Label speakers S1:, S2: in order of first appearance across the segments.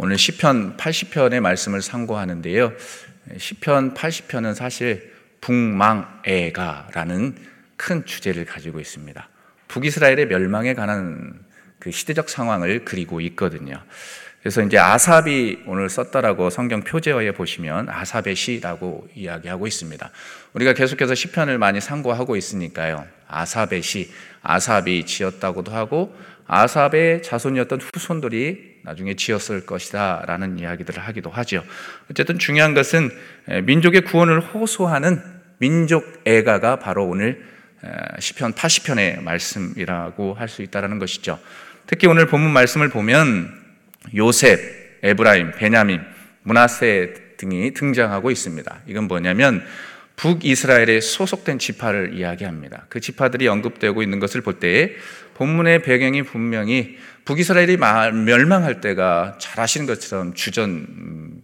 S1: 오늘 시편 80편의 말씀을 상고하는데요. 시편 80편은 사실 북망애가라는 큰 주제를 가지고 있습니다. 북이스라엘의 멸망에 관한 그 시대적 상황을 그리고 있거든요. 그래서 이제 아삽이 오늘 썼다라고 성경 표제어에 보시면 아삽의 시라고 이야기하고 있습니다. 우리가 계속해서 시편을 많이 상고하고 있으니까요. 아삽의 시, 아삽이 지었다고도 하고 아삽의 자손이었던 후손들이 나중에 지었을 것이다 라는 이야기들을 하기도 하죠. 어쨌든 중요한 것은 민족의 구원을 호소하는 민족 애가가 바로 오늘 시편 80편의 말씀이라고 할 수 있다라는 것이죠. 특히 오늘 본문 말씀을 보면 요셉, 에브라임, 베냐민, 문하세 등이 등장하고 있습니다. 이건 뭐냐면 북이스라엘에 소속된 지파를 이야기합니다. 그 지파들이 언급되고 있는 것을 볼때 본문의 배경이 분명히 북이스라엘이 멸망할 때가 잘 아시는 것처럼 주전 음,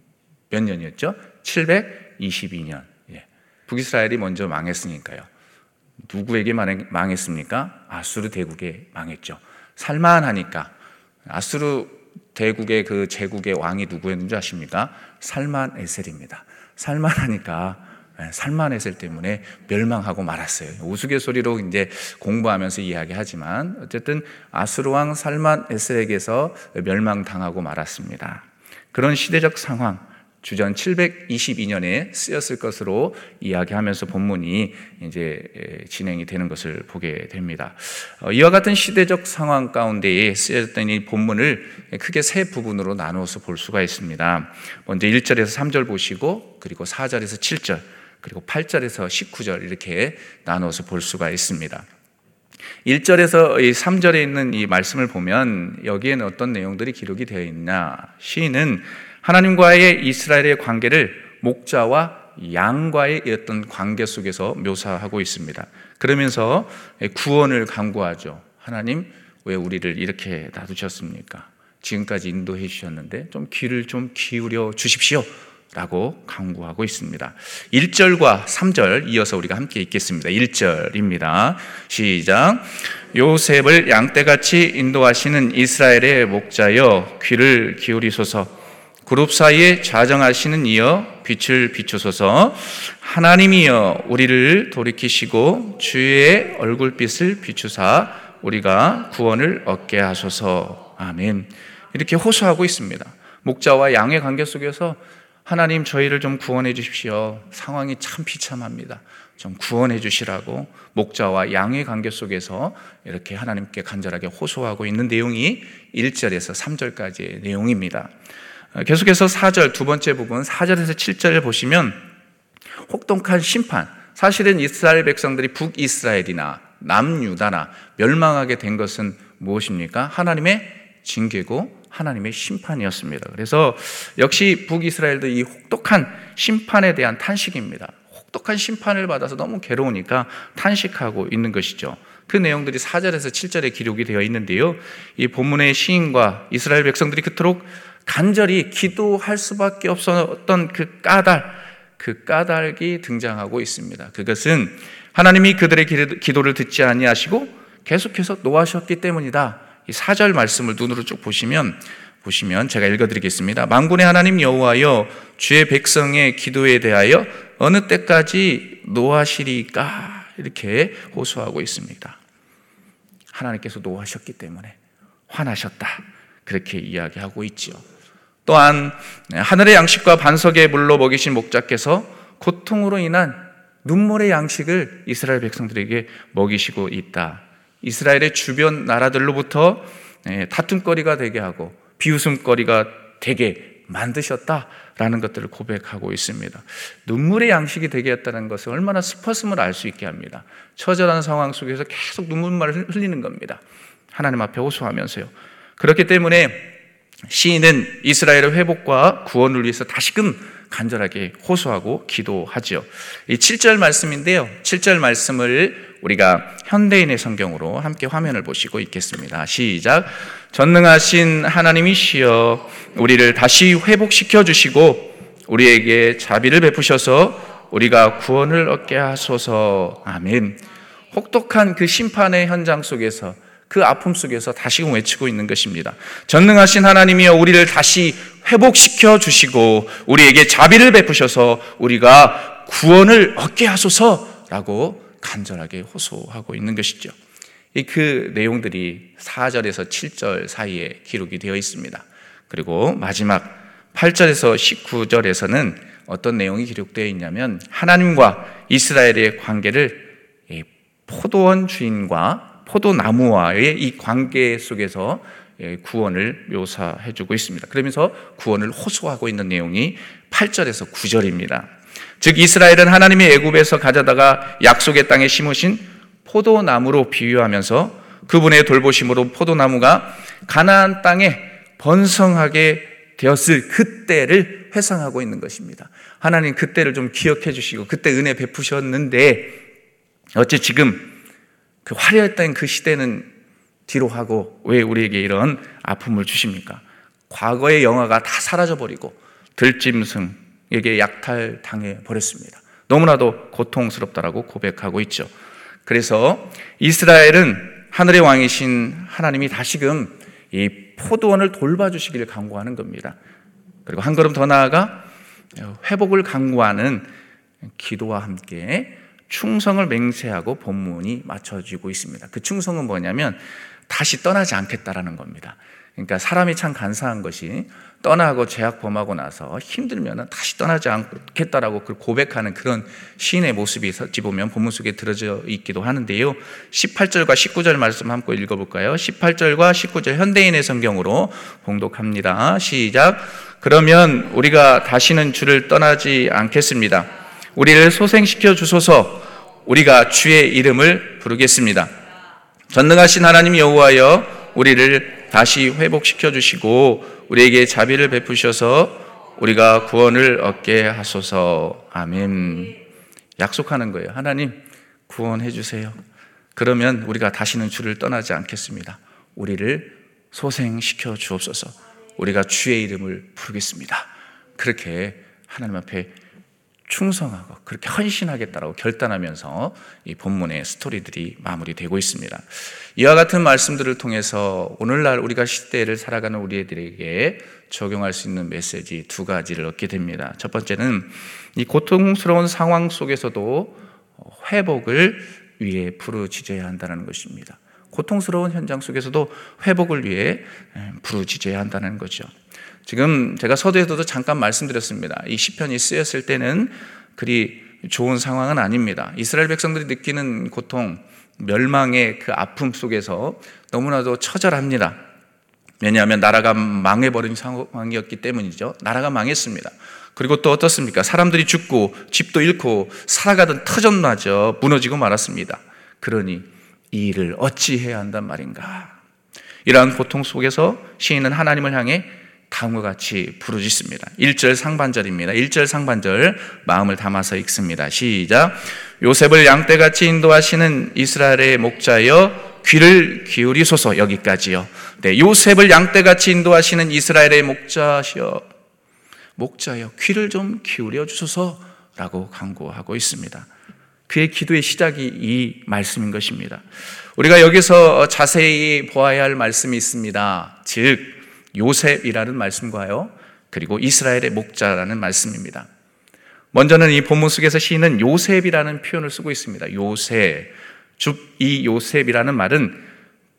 S1: 몇 년이었죠? 722년. 예. 북이스라엘이 먼저 망했으니까요. 누구에게 망했습니까? 아수르 대국에 망했죠. 살만하니까 아수르 대국의 그 제국의 왕이 누구였는지 아십니까? 살만 에셀입니다. 살만하니까 예, 살만에셀 때문에 멸망하고 말았어요. 우스갯소리로 이제 공부하면서 이야기하지만 어쨌든 아수르 왕 살만 에셀에게서 멸망당하고 말았습니다. 그런 시대적 상황, 주전 722년에 쓰였을 것으로 이야기하면서 본문이 이제 진행이 되는 것을 보게 됩니다. 어, 이와 같은 시대적 상황 가운데에 쓰였던 이 본문을 크게 세 부분으로 나누어서 볼 수가 있습니다. 먼저 1절에서 3절 보시고 그리고 4절에서 7절 그리고 8절에서 19절 이렇게 나누어서 볼 수가 있습니다. 1절에서 3절에 있는 이 말씀을 보면 여기에는 어떤 내용들이 기록이 되어 있냐. 시인은 하나님과의 이스라엘의 관계를 목자와 양과의 어떤 관계 속에서 묘사하고 있습니다. 그러면서 구원을 강구하죠. 하나님, 왜 우리를 이렇게 놔두셨습니까? 지금까지 인도해 주셨는데 좀 귀를 좀 기울여 주십시오. 라고 강구하고 있습니다. 1절과 3절 이어서 우리가 함께 읽겠습니다. 1절입니다. 시작. 요셉을 양떼같이 인도하시는 이스라엘의 목자여 귀를 기울이소서 그룹 사이에 좌정하시는 이여 빛을 비추소서 하나님이여 우리를 돌이키시고 주의 얼굴빛을 비추사 우리가 구원을 얻게 하소서 아멘 이렇게 호소하고 있습니다 목자와 양의 관계 속에서 하나님 저희를 좀 구원해 주십시오. 상황이 참 비참합니다. 좀 구원해 주시라고 목자와 양의 관계 속에서 이렇게 하나님께 간절하게 호소하고 있는 내용이 1절에서 3절까지의 내용입니다. 어, 계속해서 4절 두 번째 부분 4절에서 7절을 보시면 혹독한 심판. 사실은 이스라엘 백성들이 북이스라엘이나 남유다나 멸망하게 된 것은 무엇입니까? 하나님의 징계고 하나님의 심판이었습니다. 그래서 역시 북이스라엘도 이 혹독한 심판에 대한 탄식입니다. 혹독한 심판을 받아서 너무 괴로우니까 탄식하고 있는 것이죠. 그 내용들이 4절에서 7절에 기록이 되어 있는데요. 이 본문의 시인과 이스라엘 백성들이 그토록 간절히 기도할 수밖에 없었던 그 까닭, 그 까닭이 등장하고 있습니다. 그것은 하나님이 그들의 기도를 듣지 아니하시고 계속해서 노하셨기 때문이다. 이 4절 말씀을 눈으로 쭉 보시면 보시면 제가 읽어 드리겠습니다. 만군의 하나님 여호와여 주의 백성의 기도에 대하여 어느 때까지 노하시리까 이렇게 호소하고 있습니다. 하나님께서 노하셨기 때문에 화나셨다. 그렇게 이야기하고 있지요. 또한 하늘의 양식과 반석의 물로 먹이신 목자께서 고통으로 인한 눈물의 양식을 이스라엘 백성들에게 먹이시고 있다. 이스라엘의 주변 나라들로부터 예, 다툼거리가 되게 하고 비웃음거리가 되게 만드셨다라는 것들을 고백하고 있습니다. 눈물의 양식이 되게 했다는 것은 얼마나 스퍼슴을 알 수 있게 합니다. 처절한 상황 속에서 계속 눈물만을 흘리는 겁니다. 하나님 앞에 호소하면서요. 그렇기 때문에 시인은 이스라엘의 회복과 구원을 위해서 다시금 간절하게 호소하고 기도하죠. 이 7절 말씀인데요. 7절 말씀을 우리가 현대인의 성경으로 함께 화면을 보시고 있겠습니다. 시작. 전능하신 하나님이 시여 우리를 다시 회복시켜 주시고 우리에게 자비를 베푸셔서 우리가 구원을 얻게 하소서. 아멘. 혹독한 그 심판의 현장 속에서 그 아픔 속에서 다시금 외치고 있는 것입니다. 전능하신 하나님이여 우리를 다시 회복시켜 주시고 우리에게 자비를 베푸셔서 우리가 구원을 얻게 하소서라고 간절하게 호소하고 있는 것이죠. 그 내용들이 4절에서 7절 사이에 기록이 되어 있습니다. 그리고 마지막 8절에서 19절에서는 어떤 내용이 기록되어 있냐면 하나님과 이스라엘의 관계를 포도원 주인과 포도나무와의 이 관계 속에서 구원을 묘사해 주고 있습니다. 그러면서 구원을 호소하고 있는 내용이 8절에서 9절입니다. 즉 이스라엘은 하나님의 애굽에서 가져다가 약속의 땅에 심으신 포도나무로 비유하면서 그분의 돌보심으로 포도나무가 가나안 땅에 번성하게 되었을 그때를 회상하고 있는 것입니다. 하나님 그때를 좀 기억해 주시고 그때 은혜 베푸셨는데 어째 지금 그 화려했던 그 시대는 뒤로 하고 왜 우리에게 이런 아픔을 주십니까? 과거의 영화가 다 사라져 버리고 들짐승 에게 약탈 당해 버렸습니다. 너무나도 고통스럽다라고 고백하고 있죠. 그래서 이스라엘은 하늘의 왕이신 하나님이 다시금 이 포도원을 돌봐주시기를 강구하는 겁니다. 그리고 한 걸음 더 나아가 회복을 강구하는 기도와 함께 충성을 맹세하고 본문이 맞춰지고 있습니다. 그 충성은 뭐냐면 다시 떠나지 않겠다라는 겁니다. 그러니까 사람이 참 간사한 것이 떠나고 죄악 범하고 나서 힘들면 다시 떠나지 않겠다라고 그 고백하는 그런 시인의 모습이 어찌 보면 본문 속에 들어져 있기도 하는데요. 18절과 19절 말씀 함께 읽어볼까요? 18절과 19절 현대인의 성경으로 봉독합니다. 시작. 그러면 우리가 다시는 주를 떠나지 않겠습니다. 우리를 소생시켜 주소서 우리가 주의 이름을 부르겠습니다. 전능하신 하나님 여호와여 우리를 다시 회복시켜 주시고 우리에게 자비를 베푸셔서 우리가 구원을 얻게 하소서. 아멘. 약속하는 거예요. 하나님, 구원해 주세요. 그러면 우리가 다시는 주를 떠나지 않겠습니다. 우리를 소생시켜 주옵소서. 우리가 주의 이름을 부르겠습니다. 그렇게 하나님 앞에 충성하고 그렇게 헌신하겠다라고 결단하면서 이 본문의 스토리들이 마무리되고 있습니다. 이와 같은 말씀들을 통해서 오늘날 우리가 시대를 살아가는 우리들에게 적용할 수 있는 메시지 두 가지를 얻게 됩니다. 첫 번째는 이 고통스러운 상황 속에서도 회복을 위해 부르짖어야 한다는 것입니다. 고통스러운 현장 속에서도 회복을 위해 부르짖어야 한다는 거죠. 지금 제가 서두에서도 잠깐 말씀드렸습니다. 이 시편이 쓰였을 때는 그리 좋은 상황은 아닙니다. 이스라엘 백성들이 느끼는 고통, 멸망의 그 아픔 속에서 너무나도 처절합니다. 왜냐하면 나라가 망해버린 상황이었기 때문이죠. 나라가 망했습니다. 그리고 또 어떻습니까? 사람들이 죽고 집도 잃고 살아가던 터전마저 무너지고 말았습니다. 그러니 이 일을 어찌 해야 한단 말인가? 이러한 고통 속에서 시인은 하나님을 향해 다음과 같이 부르짖습니다. 1절 상반절입니다. 1절 상반절 마음을 담아서 읽습니다. 시작. 요셉을 양떼같이 인도하시는 이스라엘의 목자여 귀를 기울이소서 여기까지요. 네, 요셉을 양떼같이 인도하시는 이스라엘의 목자시여 목자여 귀를 좀 기울여 주소서라고 강구하고 있습니다. 그의 기도의 시작이 이 말씀인 것입니다. 우리가 여기서 자세히 보아야 할 말씀이 있습니다. 즉 요셉이라는 말씀과요. 그리고 이스라엘의 목자라는 말씀입니다. 먼저는 이 본문 속에서 시인은 요셉이라는 표현을 쓰고 있습니다. 요셉. 이 요셉이라는 말은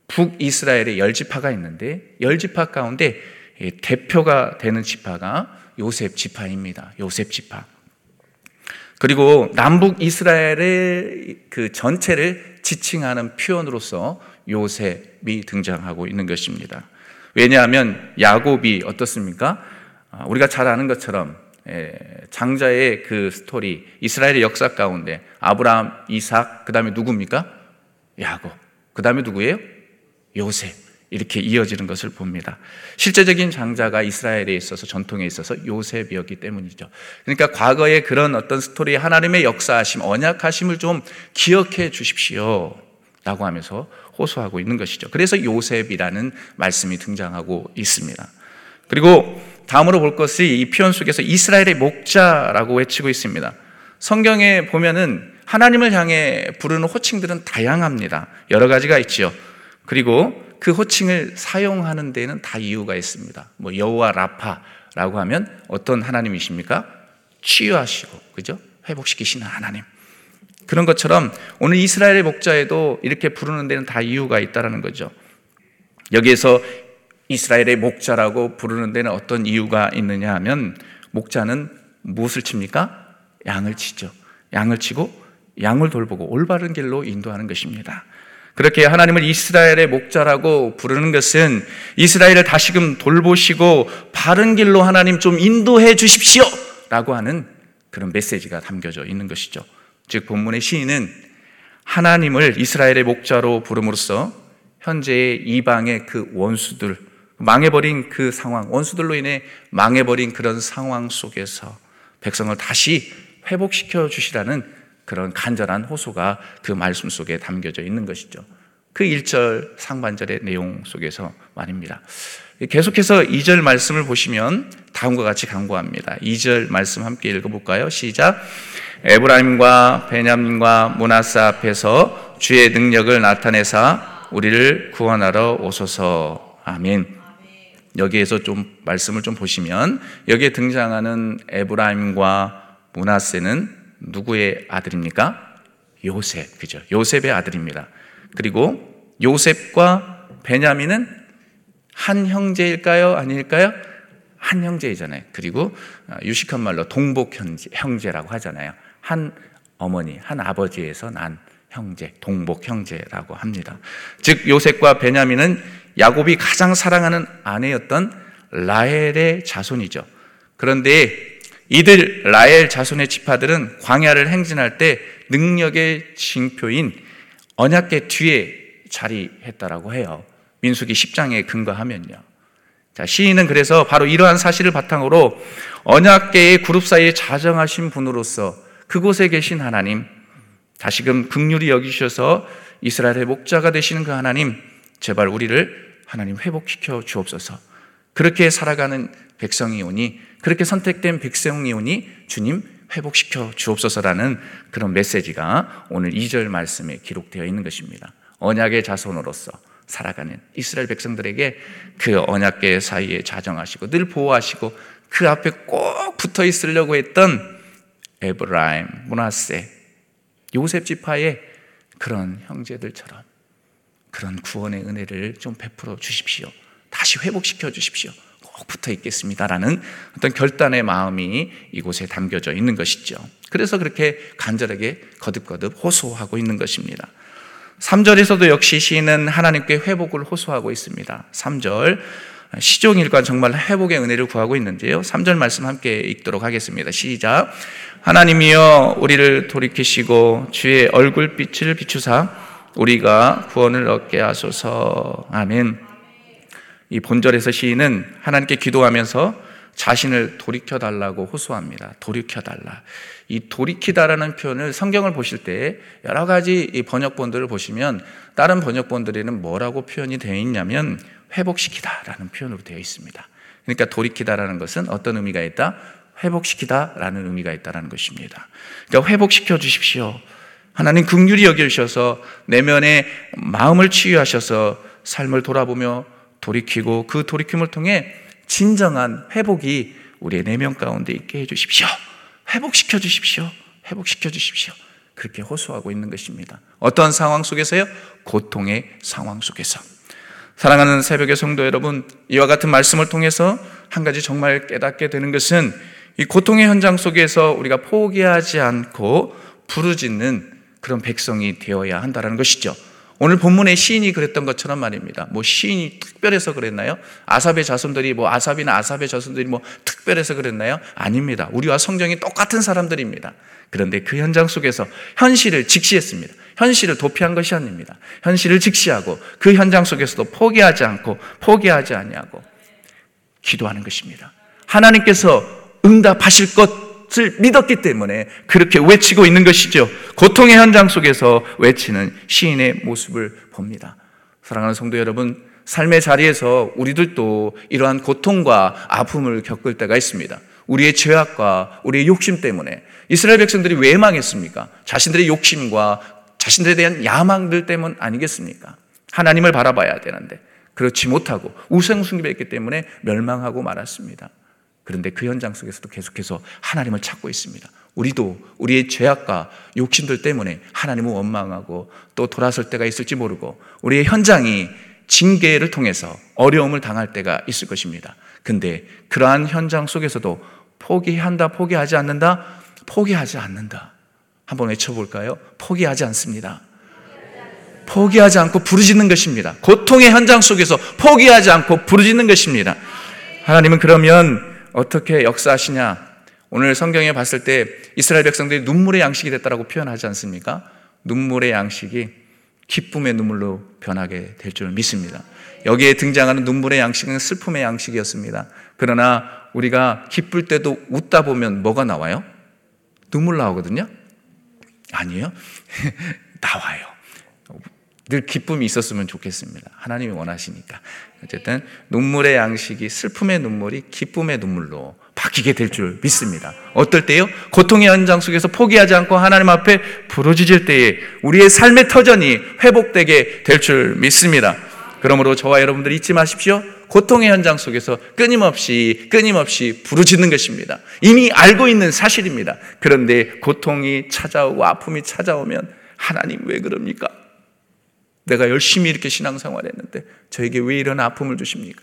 S1: 북이스라엘의 열 지파가 있는데 열 지파 가운데 대표가 되는 지파가 요셉 지파입니다. 요셉 지파. 그리고 남북 이스라엘의 그 전체를 지칭하는 표현으로서 요셉이 등장하고 있는 것입니다. 왜냐하면 야곱이 어떻습니까? 아, 우리가 잘 아는 것처럼 예, 장자의 그 스토리 이스라엘의 역사 가운데 아브라함, 이삭, 그 다음에 누굽니까? 야곱. 그 다음에 누구예요? 요셉. 이렇게 이어지는 것을 봅니다. 실제적인 장자가 이스라엘에 있어서 전통에 있어서 요셉이었기 때문이죠. 그러니까 과거의 그런 어떤 스토리 하나님의 역사하심, 언약하심을 좀 기억해 주십시오. 라고 하면서 호소하고 있는 것이죠. 그래서 요셉이라는 말씀이 등장하고 있습니다. 그리고 다음으로 볼 것이 이 표현 속에서 이스라엘의 목자라고 외치고 있습니다. 성경에 보면은 하나님을 향해 부르는 호칭들은 다양합니다. 여러 가지가 있지요. 그리고 그 호칭을 사용하는 데는 다 이유가 있습니다. 뭐 여호와 라파 라고 하면 어떤 하나님이십니까? 치유하시고, 그죠? 회복시키시는 하나님. 그런 것처럼 오늘 이스라엘의 목자에도 이렇게 부르는 데는 다 이유가 있다라는 거죠. 여기에서 이스라엘의 목자라고 부르는 데는 어떤 이유가 있느냐 하면 목자는 무엇을 칩니까? 양을 치죠. 양을 치고 양을 돌보고 올바른 길로 인도하는 것입니다. 그렇게 하나님을 이스라엘의 목자라고 부르는 것은 이스라엘을 다시금 돌보시고 바른 길로 하나님 좀 인도해 주십시오! 라고 하는 그런 메시지가 담겨져 있는 것이죠. 즉, 본문의 시인은 하나님을 이스라엘의 목자로 부름으로써 현재의 이방의 그 원수들, 망해버린 그 상황, 원수들로 인해 망해버린 그런 상황 속에서 백성을 다시 회복시켜 주시라는 그런 간절한 호소가 그 말씀 속에 담겨져 있는 것이죠. 그 1절 상반절의 내용 속에서 말입니다. 계속해서 2절 말씀을 보시면 다음과 같이 강구합니다. 2절 말씀 함께 읽어볼까요? 시작. 에브라임과 베냐민과 문하사 앞에서 주의 능력을 나타내사 우리를 구원하러 오소서. 아멘. 여기에서 좀 말씀을 좀 보시면 여기에 등장하는 에브라임과 문하세는 누구의 아들입니까? 요셉, 그죠? 요셉의 아들입니다. 그리고 요셉과 베냐민은 한 형제일까요? 아닐까요? 한 형제이잖아요. 그리고 유식한 말로 동복 형제, 라고 하잖아요. 한 어머니, 한 아버지에서 난 형제, 동복 형제라고 합니다. 즉 요셉과 베냐민은 야곱이 가장 사랑하는 아내였던 라헬의 자손이죠. 그런데 이들 라헬 자손의 지파들은 광야를 행진할 때 능력의 징표인 언약계 뒤에 자리했다라고 해요. 민수기 10장에 근거하면요. 자, 시인은 그래서 바로 이러한 사실을 바탕으로 언약계의 그룹 사이에 자정하신 분으로서 그곳에 계신 하나님, 다시금 극률이 여기셔서 이스라엘의 목자가 되시는 그 하나님, 제발 우리를 하나님 회복시켜 주옵소서. 그렇게 살아가는 백성이 오니, 그렇게 선택된 백성이 오니, 주님 회복시켜 주옵소서라는 그런 메시지가 오늘 2절 말씀에 기록되어 있는 것입니다. 언약의 자손으로서 살아가는 이스라엘 백성들에게 그 언약계 사이에 자정하시고 늘 보호하시고 그 앞에 꼭 붙어 있으려고 했던 에브라임, 문하세, 요셉 지파의 그런 형제들처럼 그런 구원의 은혜를 좀 베풀어 주십시오. 다시 회복시켜 주십시오. 꼭 붙어 있겠습니다라는 어떤 결단의 마음이 이곳에 담겨져 있는 것이죠. 그래서 그렇게 간절하게 거듭거듭 호소하고 있는 것입니다. 3절에서도 역시 시인은 하나님께 회복을 호소하고 있습니다. 3절 시종일관 정말 회복의 은혜를 구하고 있는데요. 3절 말씀 함께 읽도록 하겠습니다. 시작. 하나님이여 우리를 돌이키시고 주의 얼굴빛을 비추사 우리가 구원을 얻게 하소서. 아멘. 이 본절에서 시인은 하나님께 기도하면서 자신을 돌이켜 달라고 호소합니다. 돌이켜 달라. 이 돌이키다라는 표현을 성경을 보실 때 여러 가지 번역본들을 보시면 다른 번역본들에는 뭐라고 표현이 되어 있냐면 회복시키다라는 표현으로 되어 있습니다. 그러니까 돌이키다라는 것은 어떤 의미가 있다? 회복시키다라는 의미가 있다라는 것입니다. 그러니까 회복시켜 주십시오. 하나님 긍휼히 여겨 주셔서 내면의 마음을 치유하셔서 삶을 돌아보며 돌이키고 그 돌이킴을 통해 진정한 회복이 우리의 내면 가운데 있게 해 주십시오. 회복시켜 주십시오. 회복시켜 주십시오. 그렇게 호소하고 있는 것입니다. 어떠한 상황 속에서요? 고통의 상황 속에서. 사랑하는 새벽의 성도 여러분, 이와 같은 말씀을 통해서 한 가지 정말 깨닫게 되는 것은 이 고통의 현장 속에서 우리가 포기하지 않고 부르짖는 그런 백성이 되어야 한다는 것이죠. 오늘 본문의 시인이 그랬던 것처럼 말입니다. 뭐 시인이 특별해서 그랬나요? 아삽의 자손들이 뭐 아삽이나 아삽의 자손들이 뭐 특별해서 그랬나요? 아닙니다. 우리와 성경이 똑같은 사람들입니다. 그런데 그 현장 속에서 현실을 직시했습니다. 현실을 도피한 것이 아닙니다. 현실을 직시하고 그 현장 속에서도 포기하지 않고 포기하지 아니하고 기도하는 것입니다. 하나님께서 응답하실 것 것을 믿었기 때문에 그렇게 외치고 있는 것이죠. 고통의 현장 속에서 외치는 시인의 모습을 봅니다. 사랑하는 성도 여러분, 삶의 자리에서 우리들도 이러한 고통과 아픔을 겪을 때가 있습니다. 우리의 죄악과 우리의 욕심 때문에 이스라엘 백성들이 왜 망했습니까? 자신들의 욕심과 자신들에 대한 야망들 때문 아니겠습니까? 하나님을 바라봐야 되는데 그렇지 못하고 우상숭배했기 때문에 멸망하고 말았습니다. 그런데 그 현장 속에서도 계속해서 하나님을 찾고 있습니다. 우리도 우리의 죄악과 욕심들 때문에 하나님을 원망하고 또 돌아설 때가 있을지 모르고 우리의 현장이 징계를 통해서 어려움을 당할 때가 있을 것입니다. 근데 그러한 현장 속에서도 포기한다, 포기하지 않는다, 포기하지 않는다. 한번 외쳐볼까요? 포기하지 않습니다. 포기하지 않고 부르짖는 것입니다. 고통의 현장 속에서 포기하지 않고 부르짖는 것입니다. 하나님은 그러면 어떻게 역사하시냐? 오늘 성경에 봤을 때 이스라엘 백성들이 눈물의 양식이 됐다라고 표현하지 않습니까? 눈물의 양식이 기쁨의 눈물로 변하게 될 줄 믿습니다. 여기에 등장하는 눈물의 양식은 슬픔의 양식이었습니다. 그러나 우리가 기쁠 때도 웃다 보면 뭐가 나와요? 눈물 나오거든요? 아니에요? 나와요. 늘 기쁨이 있었으면 좋겠습니다. 하나님이 원하시니까. 어쨌든 눈물의 양식이 슬픔의 눈물이 기쁨의 눈물로 바뀌게 될 줄 믿습니다. 어떨 때요? 고통의 현장 속에서 포기하지 않고 하나님 앞에 부르짖을 때에 우리의 삶의 터전이 회복되게 될 줄 믿습니다. 그러므로 저와 여러분들 잊지 마십시오. 고통의 현장 속에서 끊임없이 끊임없이 부르짖는 것입니다. 이미 알고 있는 사실입니다. 그런데 고통이 찾아오고 아픔이 찾아오면 하나님 왜 그럽니까? 내가 열심히 이렇게 신앙생활 했는데 저에게 왜 이런 아픔을 주십니까?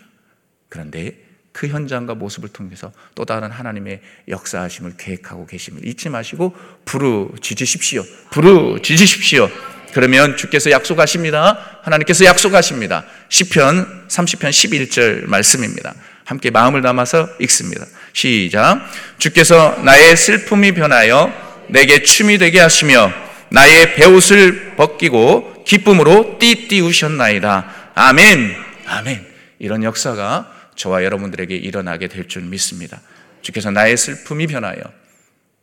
S1: 그런데 그 현장과 모습을 통해서 또 다른 하나님의 역사하심을 계획하고 계심을 잊지 마시고 부르짖으십시오. 부르짖으십시오. 그러면 주께서 약속하십니다. 하나님께서 약속하십니다. 시편 30편 11절 말씀입니다. 함께 마음을 담아서 읽습니다. 시작. 주께서 나의 슬픔이 변하여 내게 춤이 되게 하시며 나의 배옷을 벗기고 기쁨으로 띠띠우셨나이다. 아멘. 아멘. 이런 역사가 저와 여러분들에게 일어나게 될 줄 믿습니다. 주께서 나의 슬픔이 변하여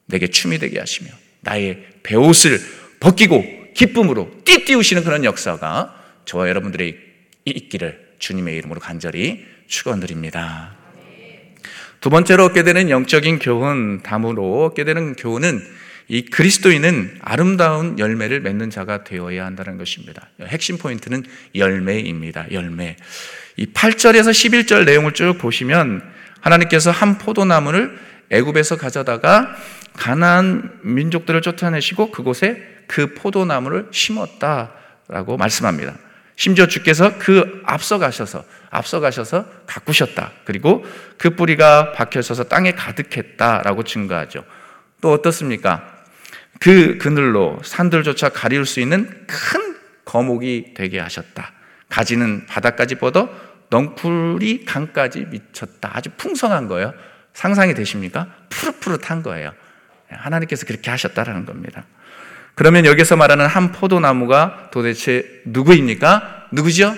S1: 내게 춤이 되게 하시며 나의 배옷을 벗기고 기쁨으로 띠띠우시는 그런 역사가 저와 여러분들의 있기를 주님의 이름으로 간절히 축원드립니다. 두 번째로 얻게 되는 영적인 교훈, 담으로 얻게 되는 교훈은 이 그리스도인은 아름다운 열매를 맺는 자가 되어야 한다는 것입니다. 핵심 포인트는 열매입니다. 열매. 이 8절에서 11절 내용을 쭉 보시면 하나님께서 한 포도나무를 애굽에서 가져다가 가나안 민족들을 쫓아내시고 그곳에 그 포도나무를 심었다라고 말씀합니다. 심지어 주께서 그 앞서 가셔서 앞서 가셔서 가꾸셨다. 그리고 그 뿌리가 박혀져서 땅에 가득했다라고 증거하죠. 또 어떻습니까? 그 그늘로 산들조차 가리울 수 있는 큰 거목이 되게 하셨다. 가지는 바닥까지 뻗어 넝쿨이 강까지 미쳤다. 아주 풍성한 거예요. 상상이 되십니까? 푸릇푸릇한 거예요. 하나님께서 그렇게 하셨다라는 겁니다. 그러면 여기서 말하는 한 포도나무가 도대체 누구입니까? 누구죠?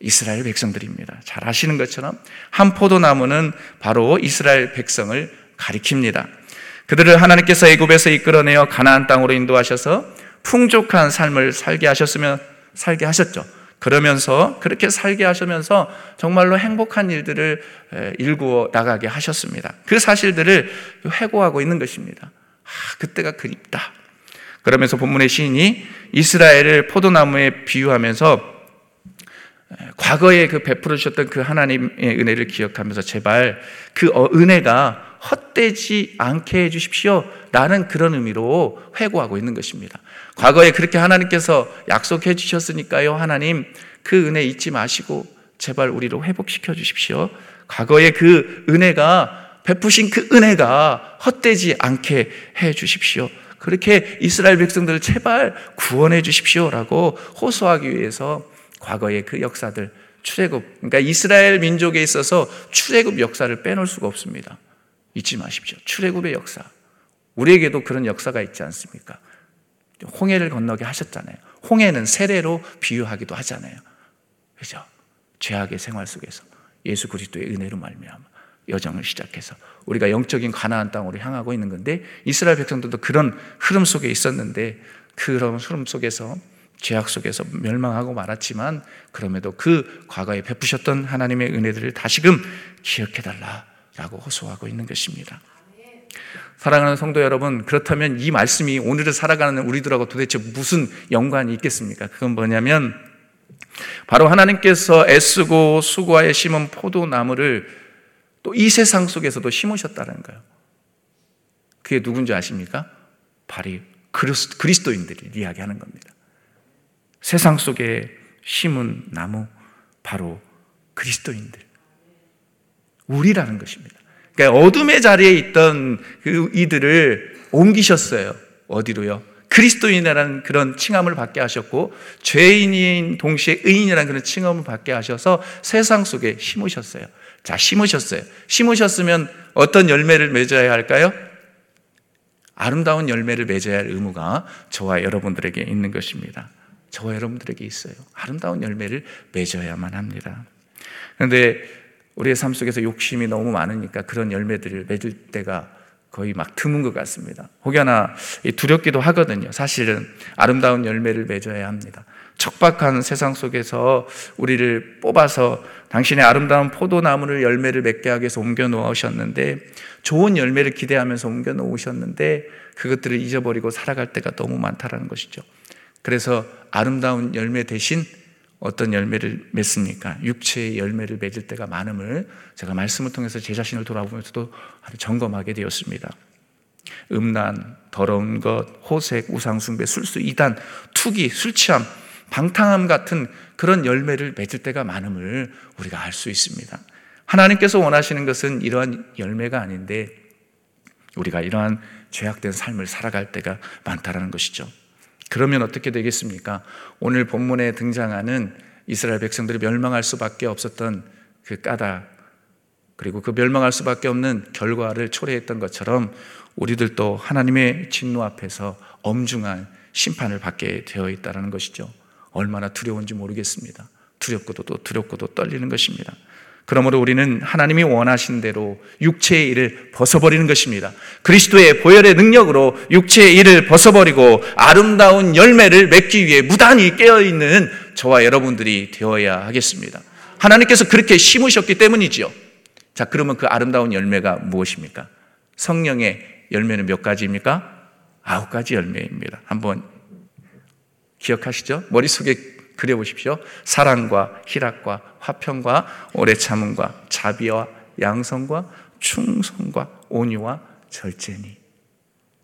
S1: 이스라엘 백성들입니다. 잘 아시는 것처럼 한 포도나무는 바로 이스라엘 백성을 가리킵니다. 그들을 하나님께서 애굽에서 이끌어내어 가나안 땅으로 인도하셔서 풍족한 삶을 살게 하셨으면 살게 하셨죠. 그러면서 그렇게 살게 하시면서 정말로 행복한 일들을 일구어 나가게 하셨습니다. 그 사실들을 회고하고 있는 것입니다. 아, 그때가 그립다. 그러면서 본문의 시인이 이스라엘을 포도나무에 비유하면서 과거에 그 베풀어 주셨던 그 하나님의 은혜를 기억하면서 제발 그 어, 은혜가 헛되지 않게 해 주십시오. 라는 그런 의미로 회고하고 있는 것입니다. 과거에 그렇게 하나님께서 약속해 주셨으니까요. 하나님 그 은혜 잊지 마시고 제발 우리를 회복시켜 주십시오. 과거에 그 은혜가 베푸신 그 은혜가 헛되지 않게 해 주십시오. 그렇게 이스라엘 백성들을 제발 구원해 주십시오라고 호소하기 위해서 과거의 그 역사들 출애굽 그러니까 이스라엘 민족에 있어서 출애굽 역사를 빼놓을 수가 없습니다. 잊지 마십시오. 출애굽의 역사. 우리에게도 그런 역사가 있지 않습니까? 홍해를 건너게 하셨잖아요. 홍해는 세례로 비유하기도 하잖아요. 그죠? 죄악의 생활 속에서 예수 그리스도의 은혜로 말미암아 여정을 시작해서 우리가 영적인 가나안 땅으로 향하고 있는 건데 이스라엘 백성들도 그런 흐름 속에 있었는데 그런 흐름 속에서 죄악 속에서 멸망하고 말았지만 그럼에도 그 과거에 베푸셨던 하나님의 은혜들을 다시금 기억해 달라라고 호소하고 있는 것입니다. 사랑하는 성도 여러분, 그렇다면 이 말씀이 오늘을 살아가는 우리들하고 도대체 무슨 연관이 있겠습니까? 그건 뭐냐면 바로 하나님께서 애쓰고 수고하여 심은 포도나무를 또 이 세상 속에서도 심으셨다는 거예요. 그게 누군지 아십니까? 바로 그리스도인들이 이야기하는 겁니다. 세상 속에 심은 나무, 바로 그리스도인들. 우리라는 것입니다. 그러니까 어둠의 자리에 있던 그 이들을 옮기셨어요. 어디로요? 그리스도인이라는 그런 칭함을 받게 하셨고 죄인인 동시에 의인이라는 그런 칭함을 받게 하셔서 세상 속에 심으셨어요. 자, 심으셨어요. 심으셨으면 어떤 열매를 맺어야 할까요? 아름다운 열매를 맺어야 할 의무가 저와 여러분들에게 있는 것입니다. 저와 여러분들에게 있어요. 아름다운 열매를 맺어야만 합니다. 그런데 우리의 삶 속에서 욕심이 너무 많으니까 그런 열매들을 맺을 때가 거의 막 드문 것 같습니다. 혹여나 두렵기도 하거든요. 사실은 아름다운 열매를 맺어야 합니다. 척박한 세상 속에서 우리를 뽑아서 당신의 아름다운 포도나무를 열매를 맺게 하기 위해서 옮겨 놓으셨는데 좋은 열매를 기대하면서 옮겨 놓으셨는데 그것들을 잊어버리고 살아갈 때가 너무 많다라는 것이죠. 그래서 아름다운 열매 대신 어떤 열매를 맺습니까? 육체의 열매를 맺을 때가 많음을 제가 말씀을 통해서 제 자신을 돌아보면서도 점검하게 되었습니다. 음란, 더러운 것, 호색, 우상숭배, 술수, 이단, 투기, 술취함, 방탕함 같은 그런 열매를 맺을 때가 많음을 우리가 알 수 있습니다. 하나님께서 원하시는 것은 이러한 열매가 아닌데 우리가 이러한 죄악된 삶을 살아갈 때가 많다라는 것이죠. 그러면 어떻게 되겠습니까? 오늘 본문에 등장하는 이스라엘 백성들이 멸망할 수밖에 없었던 그 까닭, 그리고 그 멸망할 수밖에 없는 결과를 초래했던 것처럼 우리들도 하나님의 진노 앞에서 엄중한 심판을 받게 되어 있다는 것이죠. 얼마나 두려운지 모르겠습니다. 두렵고도 또 두렵고도 떨리는 것입니다. 그러므로 우리는 하나님이 원하신 대로 육체의 일을 벗어버리는 것입니다. 그리스도의 보혈의 능력으로 육체의 일을 벗어버리고 아름다운 열매를 맺기 위해 무단히 깨어있는 저와 여러분들이 되어야 하겠습니다. 하나님께서 그렇게 심으셨기 때문이지요. 자, 그러면 그 아름다운 열매가 무엇입니까? 성령의 열매는 몇 가지입니까? 아홉 가지 열매입니다. 한번 기억하시죠? 머릿속에 그려보십시오. 사랑과 희락과 화평과 오래 참음과 자비와 양성과 충성과 온유와 절제니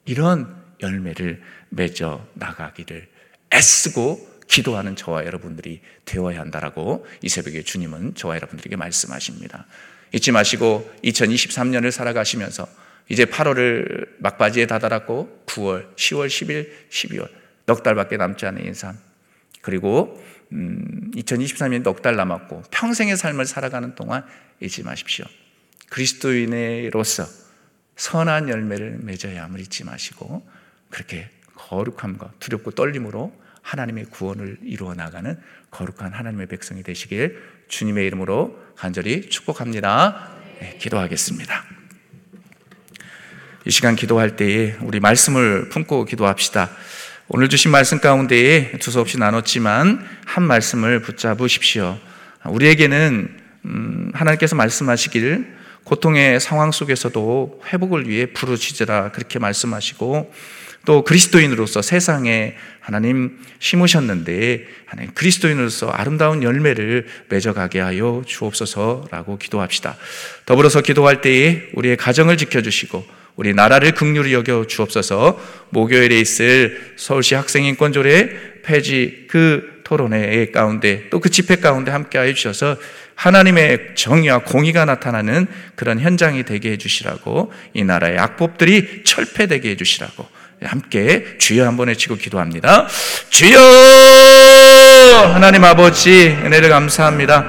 S1: 이런 열매를 맺어 나가기를 애쓰고 기도하는 저와 여러분들이 되어야 한다라고 이 새벽에 주님은 저와 여러분들에게 말씀하십니다. 잊지 마시고 2023년을 살아가시면서 이제 8월을 막바지에 다다랐고 9월, 10월, 10일, 12월 넉 달밖에 남지 않은 인상 그리고 음, 2023년 넉 달 남았고 평생의 삶을 살아가는 동안 잊지 마십시오. 그리스도인으로서 선한 열매를 맺어야 함을 잊지 마시고 그렇게 거룩함과 두렵고 떨림으로 하나님의 구원을 이루어 나가는 거룩한 하나님의 백성이 되시길 주님의 이름으로 간절히 축복합니다. 네, 기도하겠습니다. 이 시간 기도할 때에 우리 말씀을 품고 기도합시다. 오늘 주신 말씀 가운데에 두서없이 나눴지만 한 말씀을 붙잡으십시오. 우리에게는 음, 하나님께서 말씀하시길 고통의 상황 속에서도 회복을 위해 부르짖으라 그렇게 말씀하시고 또 그리스도인으로서 세상에 하나님 심으셨는데 하나님 그리스도인으로서 아름다운 열매를 맺어가게 하여 주옵소서라고 기도합시다. 더불어서 기도할 때에 우리의 가정을 지켜주시고 우리 나라를 극률히 여겨 주옵소서 목요일에 있을 서울시 학생인권조례 폐지 그 토론회 가운데 또 그 집회 가운데 함께 해 주셔서 하나님의 정의와 공의가 나타나는 그런 현장이 되게 해 주시라고 이 나라의 악법들이 철폐되게 해 주시라고 함께 주여 한번 외치고 기도합니다. 주여 하나님 아버지 은혜를 감사합니다.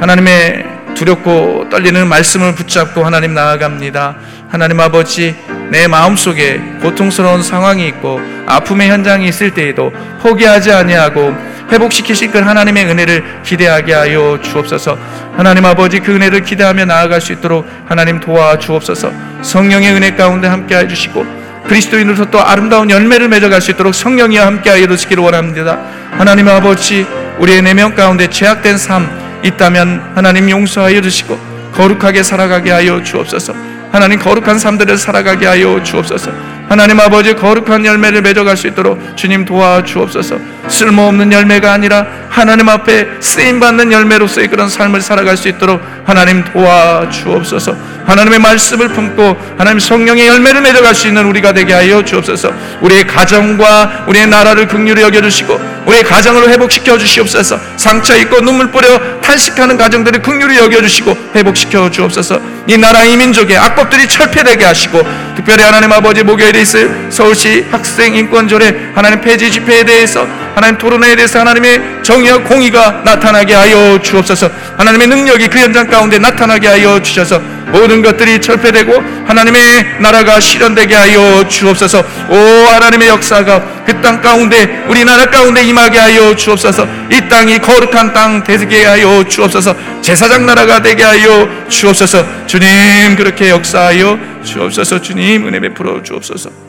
S1: 하나님의 두렵고 떨리는 말씀을 붙잡고 하나님 나아갑니다. 하나님 아버지, 내 마음속에 고통스러운 상황이 있고 아픔의 현장이 있을 때에도 포기하지 아니하고 회복시키실 그 하나님의 은혜를 기대하게 하여 주옵소서. 하나님 아버지 그 은혜를 기대하며 나아갈 수 있도록 하나님 도와 주옵소서. 성령의 은혜 가운데 함께 해 주시고 그리스도인으로서 또 아름다운 열매를 맺어갈 수 있도록 성령이와 함께 하여 주시기를 원합니다. 하나님 아버지 우리의 내면 가운데 죄악된 삶 있다면 하나님 용서하여 주시고 거룩하게 살아가게 하여 주옵소서. 하나님 거룩한 삶들을 살아가게 하여 주옵소서. 하나님 아버지 거룩한 열매를 맺어갈 수 있도록 주님 도와 주옵소서. 쓸모없는 열매가 아니라 하나님 앞에 쓰임 받는 열매로서의 그런 삶을 살아갈 수 있도록 하나님 도와 주옵소서. 하나님의 말씀을 품고 하나님 성령의 열매를 맺어갈 수 있는 우리가 되게 하여 주옵소서. 우리의 가정과 우리의 나라를 긍휼히 여겨 주시고 우리의 가정을 회복시켜 주시옵소서. 상처 있고 눈물 뿌려 탈식하는 가정들을 긍휼히 여겨 주시고 회복시켜 주옵소서. 이 나라 이 민족의 악법들이 철폐되게 하시고 특별히 하나님 아버지 목요일 에 있을 서울시 학생 인권조례 하나님 폐지 집회에 대해서 하나님 토론회에 대해서 하나님의 정의와 공의가 나타나게 하여 주옵소서. 하나님의 능력이 그 현장 가운데 나타나게 하여 주셔서 모든 것들이 철폐되고 하나님의 나라가 실현되게 하여 주옵소서. 오 하나님의 역사가 그 땅 가운데 우리나라 가운데 임하게 하여 주옵소서. 이 땅이 거룩한 땅 되게 하여 주옵소서. 제사장 나라가 되게 하여 주옵소서. 주님 그렇게 역사하여 주옵소서. 주님 은혜 베풀어 주옵소서.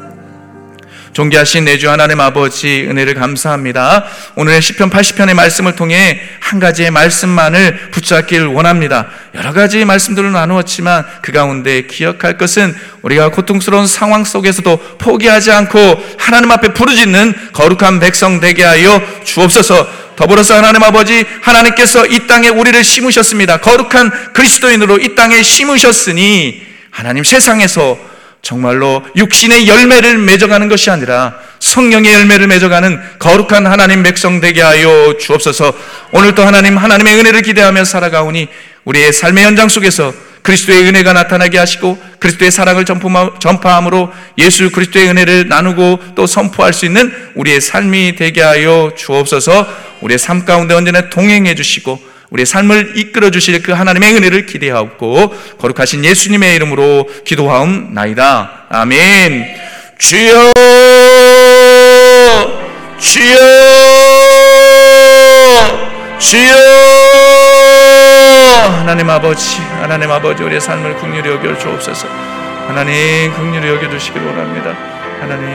S1: 존귀하신 내 주 하나님 아버지 은혜를 감사합니다. 오늘의 시편 80편의 말씀을 통해 한 가지의 말씀만을 붙잡기를 원합니다. 여러 가지 말씀들을 나누었지만 그 가운데 기억할 것은 우리가 고통스러운 상황 속에서도 포기하지 않고 하나님 앞에 부르짖는 거룩한 백성 되게 하여 주옵소서. 더불어서 하나님 아버지 하나님께서 이 땅에 우리를 심으셨습니다. 거룩한 그리스도인으로 이 땅에 심으셨으니 하나님 세상에서 정말로 육신의 열매를 맺어가는 것이 아니라 성령의 열매를 맺어가는 거룩한 하나님 백성 되게 하여 주옵소서. 오늘도 하나님 하나님의 은혜를 기대하며 살아가오니 우리의 삶의 현장 속에서 그리스도의 은혜가 나타나게 하시고 그리스도의 사랑을 전파함으로 예수 그리스도의 은혜를 나누고 또 선포할 수 있는 우리의 삶이 되게 하여 주옵소서. 우리의 삶 가운데 언제나 동행해 주시고 우리의 삶을 이끌어 주실 그 하나님의 은혜를 기대하옵고 거룩하신 예수님의 이름으로 기도하옵나이다. 아멘. 주여 주여 주여 하나님 아버지 하나님 아버지 우리의 삶을 긍휼히 여겨 주옵소서. 하나님 긍휼히 여겨 주시길 원합니다. 하나님